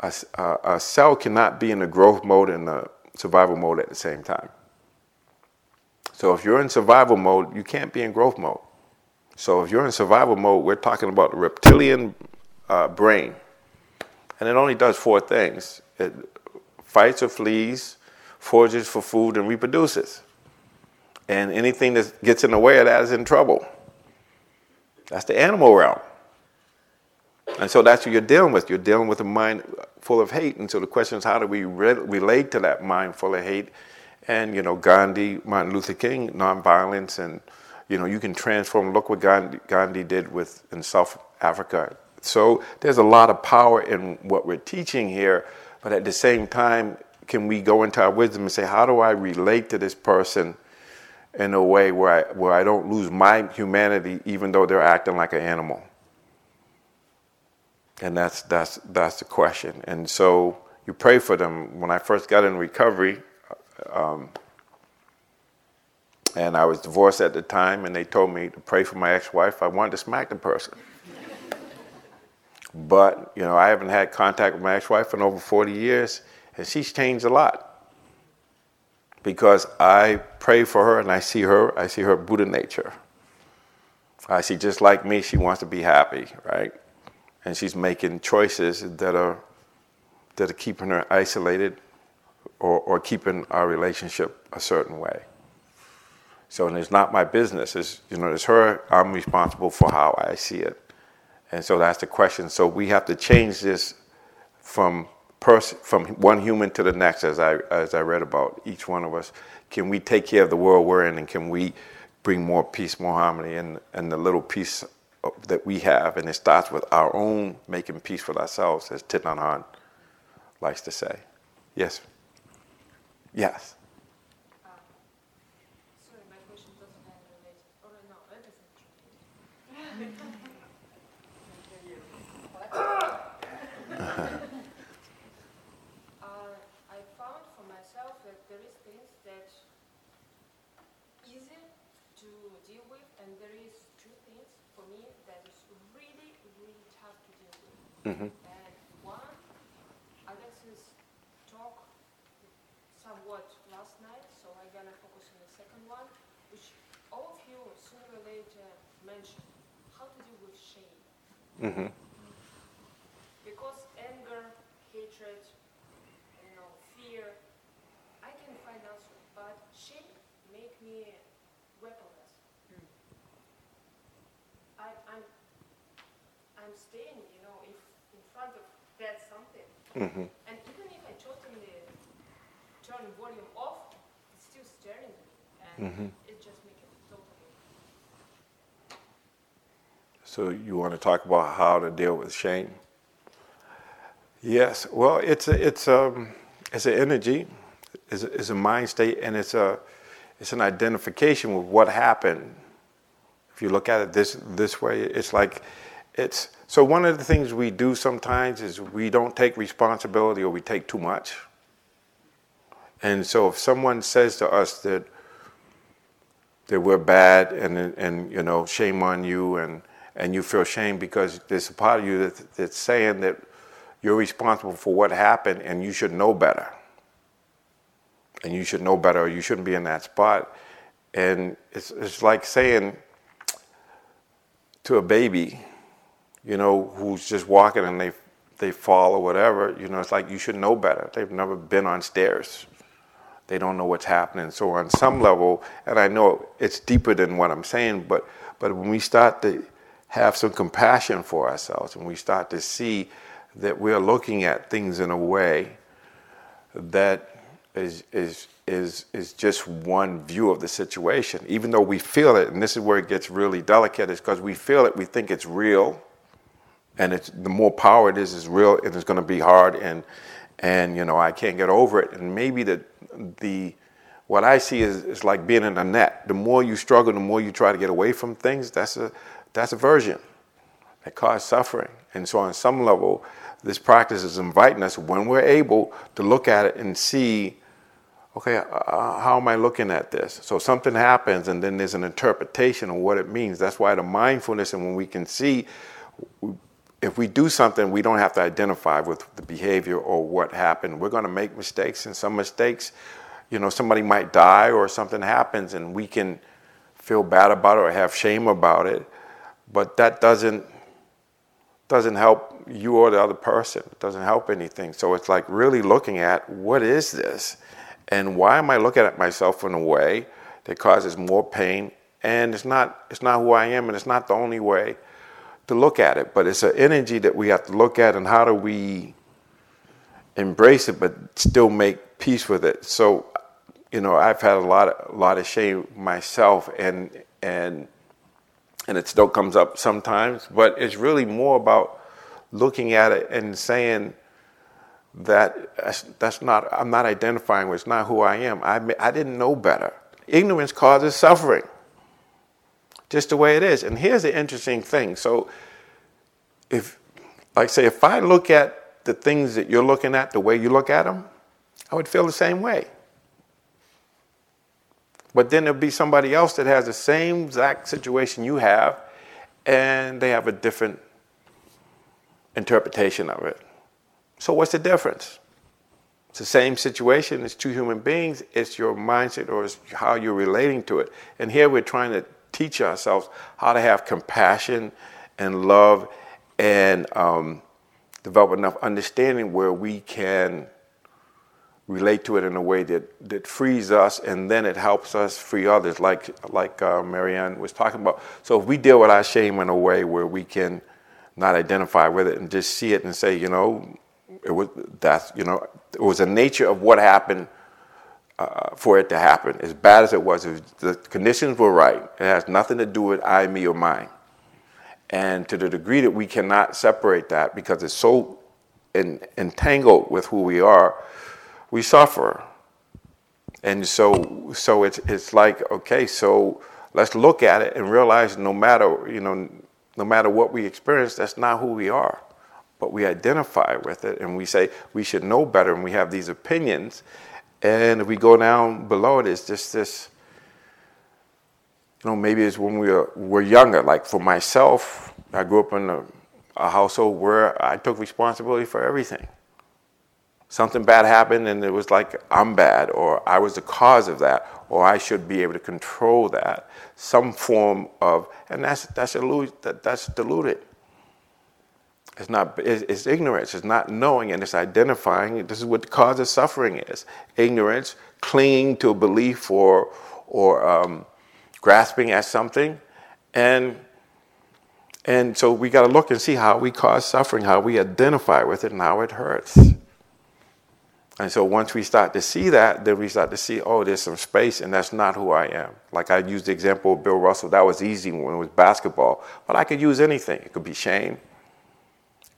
a, a, a cell cannot be in the growth mode and the survival mode at the same time. So if you're in survival mode, you can't be in growth mode. So if you're in survival mode, we're talking about the reptilian uh, brain. And it only does four things it fights or flees, forages for food, and reproduces. And anything that gets in the way of that is in trouble. That's the animal realm. And so that's what you're dealing with. You're dealing with a mind full of hate. And so the question is, how do we re- relate to that mind full of hate? And, you know, Gandhi, Martin Luther King, nonviolence, and, you know, you can transform. Look what Gandhi, Gandhi did with in South Africa. So there's a lot of power in what we're teaching here. But at the same time, can we go into our wisdom and say, how do I relate to this person? in a way where I, where I don't lose my humanity even though they're acting like an animal. And that's, that's, that's the question. And so you pray for them. When I first got in recovery, um, and I was divorced at the time, and they told me to pray for my ex wife, I wanted to smack the person. but, you know, I haven't had contact with my ex wife in over 40 years, and she's changed a lot because I pray for her and I see her, I see her Buddha nature. I see just like me, she wants to be happy, right? And she's making choices that are that are keeping her isolated or, or keeping our relationship a certain way. So and it's not my business. It's you know, it's her, I'm responsible for how I see it. And so that's the question. So we have to change this from person from one human to the next, as I as I read about each one of us, can we take care of the world we're in, and can we bring more peace, more harmony, and and the little peace that we have, and it starts with our own making peace with ourselves, as Thich Nhat likes to say. Yes. Yes. Mm-hmm. And one, Alexis talked somewhat last night, so I'm gonna focus on the second one, which all of you sooner or later mentioned, how to deal with shame. Mm-hmm. Because anger, hatred, you know, fear, I can find answers, but shame make me weaponless. Mm. I, I'm, I'm staying, you know, if front of that something. Mm-hmm. And even if I totally turn volume off, it's still staring at me. And mm-hmm. it just makes it totally. So you want to talk about how to deal with shame? Yes. Well, it's a, it's um it's an energy, it's a, it's a mind state, and it's a it's an identification with what happened. If you look at it this this way, it's like it's so one of the things we do sometimes is we don't take responsibility or we take too much. And so if someone says to us that that we're bad and and you know shame on you and and you feel shame because there's a part of you that, that's saying that you're responsible for what happened and you should know better. And you should know better or you shouldn't be in that spot. And it's, it's like saying to a baby, you know, who's just walking and they they fall or whatever, you know, it's like you should know better. They've never been on stairs. They don't know what's happening. So on some level, and I know it's deeper than what I'm saying, but but when we start to have some compassion for ourselves and we start to see that we're looking at things in a way that is is is is just one view of the situation. Even though we feel it, and this is where it gets really delicate, is because we feel it, we think it's real, and it's the more power it is, is real, and it's going to be hard, and and you know I can't get over it, and maybe the the what I see is, is like being in a net. The more you struggle, the more you try to get away from things. That's a that's aversion that causes suffering, and so on some level, this practice is inviting us when we're able to look at it and see okay, uh, uh, how am I looking at this? So something happens, and then there's an interpretation of what it means. That's why the mindfulness, and when we can see, if we do something, we don't have to identify with the behavior or what happened. We're going to make mistakes, and some mistakes, you know, somebody might die or something happens, and we can feel bad about it or have shame about it. But that doesn't doesn't help you or the other person. It doesn't help anything. So it's like really looking at what is this? And why am I looking at myself in a way that causes more pain? And it's not, it's not who I am, and it's not the only way to look at it. But it's an energy that we have to look at, and how do we embrace it, but still make peace with it? So, you know, I've had a lot of, a lot of shame myself, and and and it still comes up sometimes. But it's really more about looking at it and saying that that's not I'm not identifying with. It's not who I am. I I didn't know better. Ignorance causes suffering. Just the way it is. And here's the interesting thing. So if like say if I look at the things that you're looking at the way you look at them, I would feel the same way. But then there'll be somebody else that has the same exact situation you have, and they have a different interpretation of it. So, what's the difference? It's the same situation. It's two human beings. It's your mindset or it's how you're relating to it. And here we're trying to teach ourselves how to have compassion and love and um, develop enough understanding where we can relate to it in a way that, that frees us and then it helps us free others, like, like uh, Marianne was talking about. So if we deal with our shame in a way where we can not identify with it and just see it and say, you know, it was that's you know it was the nature of what happened uh, for it to happen. As bad as it was, was, the conditions were right. It has nothing to do with I, me, or mine. And to the degree that we cannot separate that because it's so in, entangled with who we are, we suffer. And so, so it's it's like okay, so let's look at it and realize no matter you know, no matter what we experience, that's not who we are but we identify with it and we say we should know better and we have these opinions. And if we go down below it, it's just this, you know, maybe it's when we were, were younger. Like for myself, I grew up in a, a household where I took responsibility for everything. Something bad happened and it was like I'm bad or I was the cause of that or I should be able to control that. Some form of, and that's, that's, that, that's diluted. It's not it's ignorance, it's not knowing, and it's identifying. This is what the cause of suffering is. Ignorance, clinging to a belief or or um, grasping at something. And and so we got to look and see how we cause suffering, how we identify with it, and how it hurts. And so once we start to see that, then we start to see, oh, there's some space, and that's not who I am. Like I used the example of Bill Russell, that was easy when it was basketball, but I could use anything. It could be shame,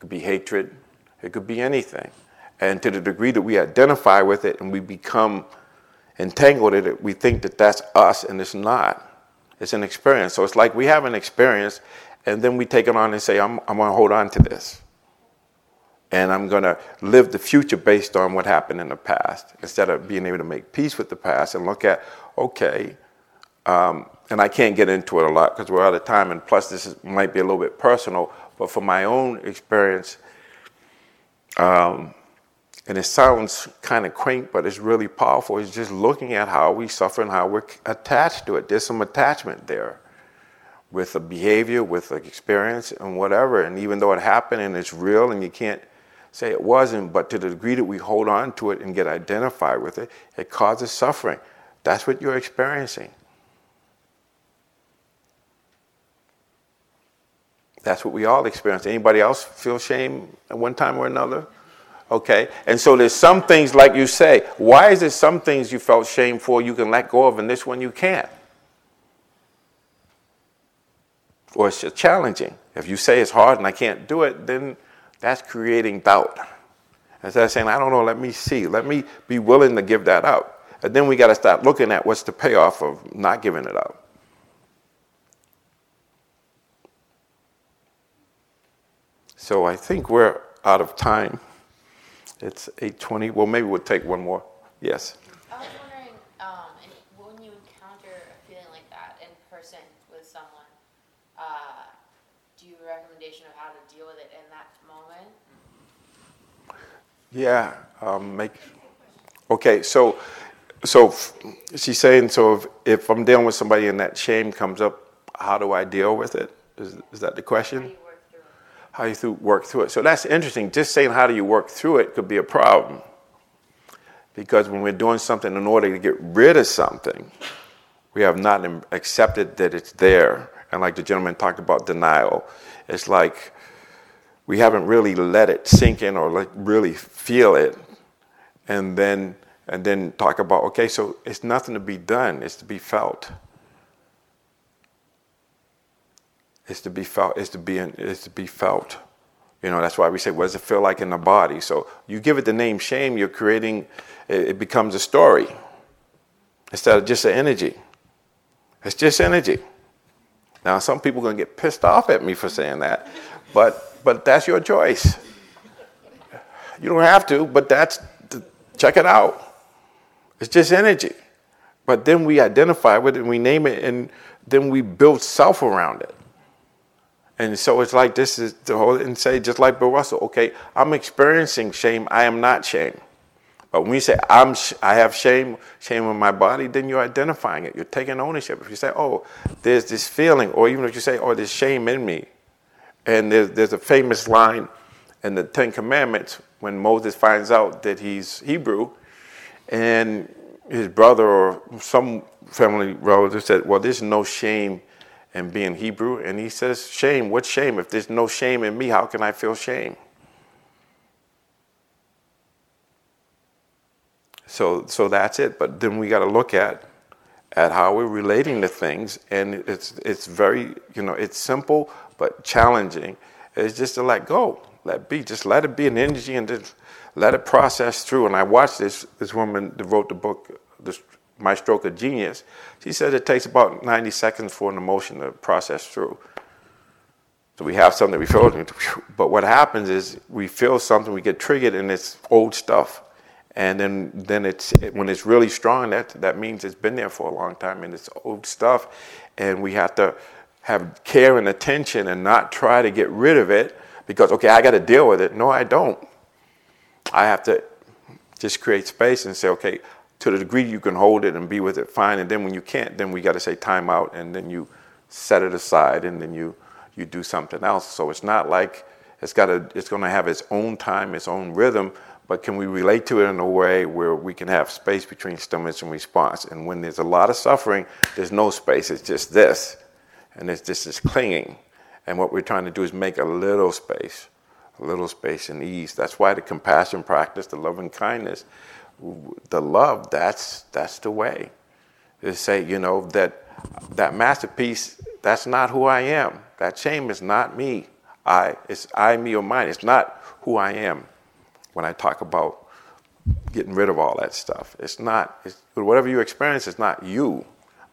could be hatred, it could be anything. And to the degree that we identify with it and we become entangled in it, we think that that's us and it's not. It's an experience. So it's like we have an experience and then we take it on and say, I'm, I'm going to hold on to this. And I'm going to live the future based on what happened in the past instead of being able to make peace with the past and look at, okay, um, and I can't get into it a lot because we're out of time, and plus this is, might be a little bit personal. But from my own experience, um, and it sounds kind of quaint, but it's really powerful. It's just looking at how we suffer and how we're attached to it. There's some attachment there with the behavior, with the experience, and whatever. And even though it happened and it's real, and you can't say it wasn't, but to the degree that we hold on to it and get identified with it, it causes suffering. That's what you're experiencing. That's what we all experience. Anybody else feel shame at one time or another? Okay. And so there's some things, like you say, why is there some things you felt shame for you can let go of and this one you can't? Or it's challenging. If you say it's hard and I can't do it, then that's creating doubt. Instead of saying, I don't know, let me see, let me be willing to give that up. And then we got to start looking at what's the payoff of not giving it up. So I think we're out of time. It's 8:20. Well, maybe we'll take one more. Yes. I was wondering, um, when you encounter a feeling like that in person with someone, uh, do you have a recommendation of how to deal with it in that moment? Yeah. Um, make. Okay. So, so she's saying. So if, if I'm dealing with somebody and that shame comes up, how do I deal with it? Is, is that the question? do you work through it? How you through, work through it. So that's interesting. Just saying how do you work through it could be a problem. Because when we're doing something in order to get rid of something, we have not accepted that it's there. And like the gentleman talked about denial, it's like we haven't really let it sink in or like really feel it. And then and then talk about, okay, so it's nothing to be done, it's to be felt. Is to be felt is to be in, is to be felt. You know that's why we say what does it feel like in the body? So you give it the name shame you're creating it, it becomes a story instead of just an energy. It's just energy. Now some people are going to get pissed off at me for saying that but but that's your choice. You don't have to but that's check it out. It's just energy. But then we identify with it and we name it and then we build self around it and so it's like this is the whole, and say, just like Bill Russell, okay, I'm experiencing shame, I am not shame. But when you say, I'm, I have shame, shame in my body, then you're identifying it. You're taking ownership. If you say, oh, there's this feeling, or even if you say, oh, there's shame in me. And there's, there's a famous line in the Ten Commandments when Moses finds out that he's Hebrew, and his brother or some family relative said, well, there's no shame and being Hebrew. And he says, Shame, what shame? If there's no shame in me, how can I feel shame? So, so that's it. But then we got to look at at how we're relating to things, and it's it's very you know it's simple but challenging. It's just to let go, let be, just let it be an energy, and just let it process through. And I watched this this woman that wrote the book, this, My Stroke of Genius. She said it takes about 90 seconds for an emotion to process through. So we have something we feel, but what happens is we feel something, we get triggered, and it's old stuff. And then, then it's when it's really strong. That that means it's been there for a long time, and it's old stuff. And we have to have care and attention, and not try to get rid of it because okay, I got to deal with it. No, I don't. I have to just create space and say, okay, to the degree you can hold it and be with it, fine. And then when you can't, then we got to say time out, and then you set it aside, and then you you do something else. So it's not like it's got to it's going to have its own time, its own rhythm. But can we relate to it in a way where we can have space between stimulus and response? And when there's a lot of suffering, there's no space. It's just this, and it's just this clinging. And what we're trying to do is make a little space, a little space and ease. That's why the compassion practice, the loving kindness, the love. That's that's the way. To say, you know, that that masterpiece. That's not who I am. That shame is not me. I. It's I, me, or mine. It's not who I am when I talk about getting rid of all that stuff. It's not, it's, whatever you experience is not you,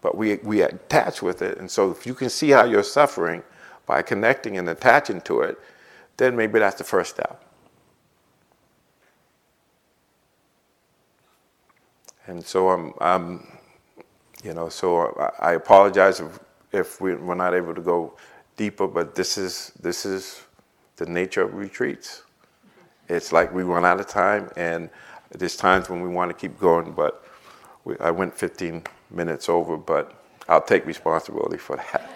but we, we attach with it. And so if you can see how you're suffering by connecting and attaching to it, then maybe that's the first step. And so I'm, I'm you know, so I, apologize if, if we, we're not able to go deeper, but this is, this is the nature of retreats. It's like we run out of time, and there's times when we want to keep going, but we, I went 15 minutes over, but I'll take responsibility for that.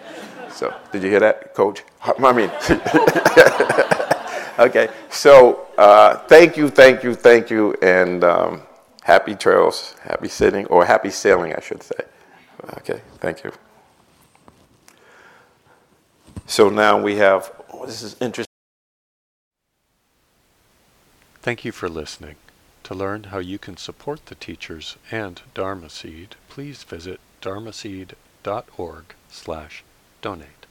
So, did you hear that, Coach? I mean, Okay, so uh, thank you, thank you, thank you, and um, happy trails, happy sitting, or happy sailing, I should say. Okay, thank you. So now we have, oh, this is interesting. Thank you for listening. To learn how you can support the teachers and Dharma Seed, please visit dharmaseed.org slash donate.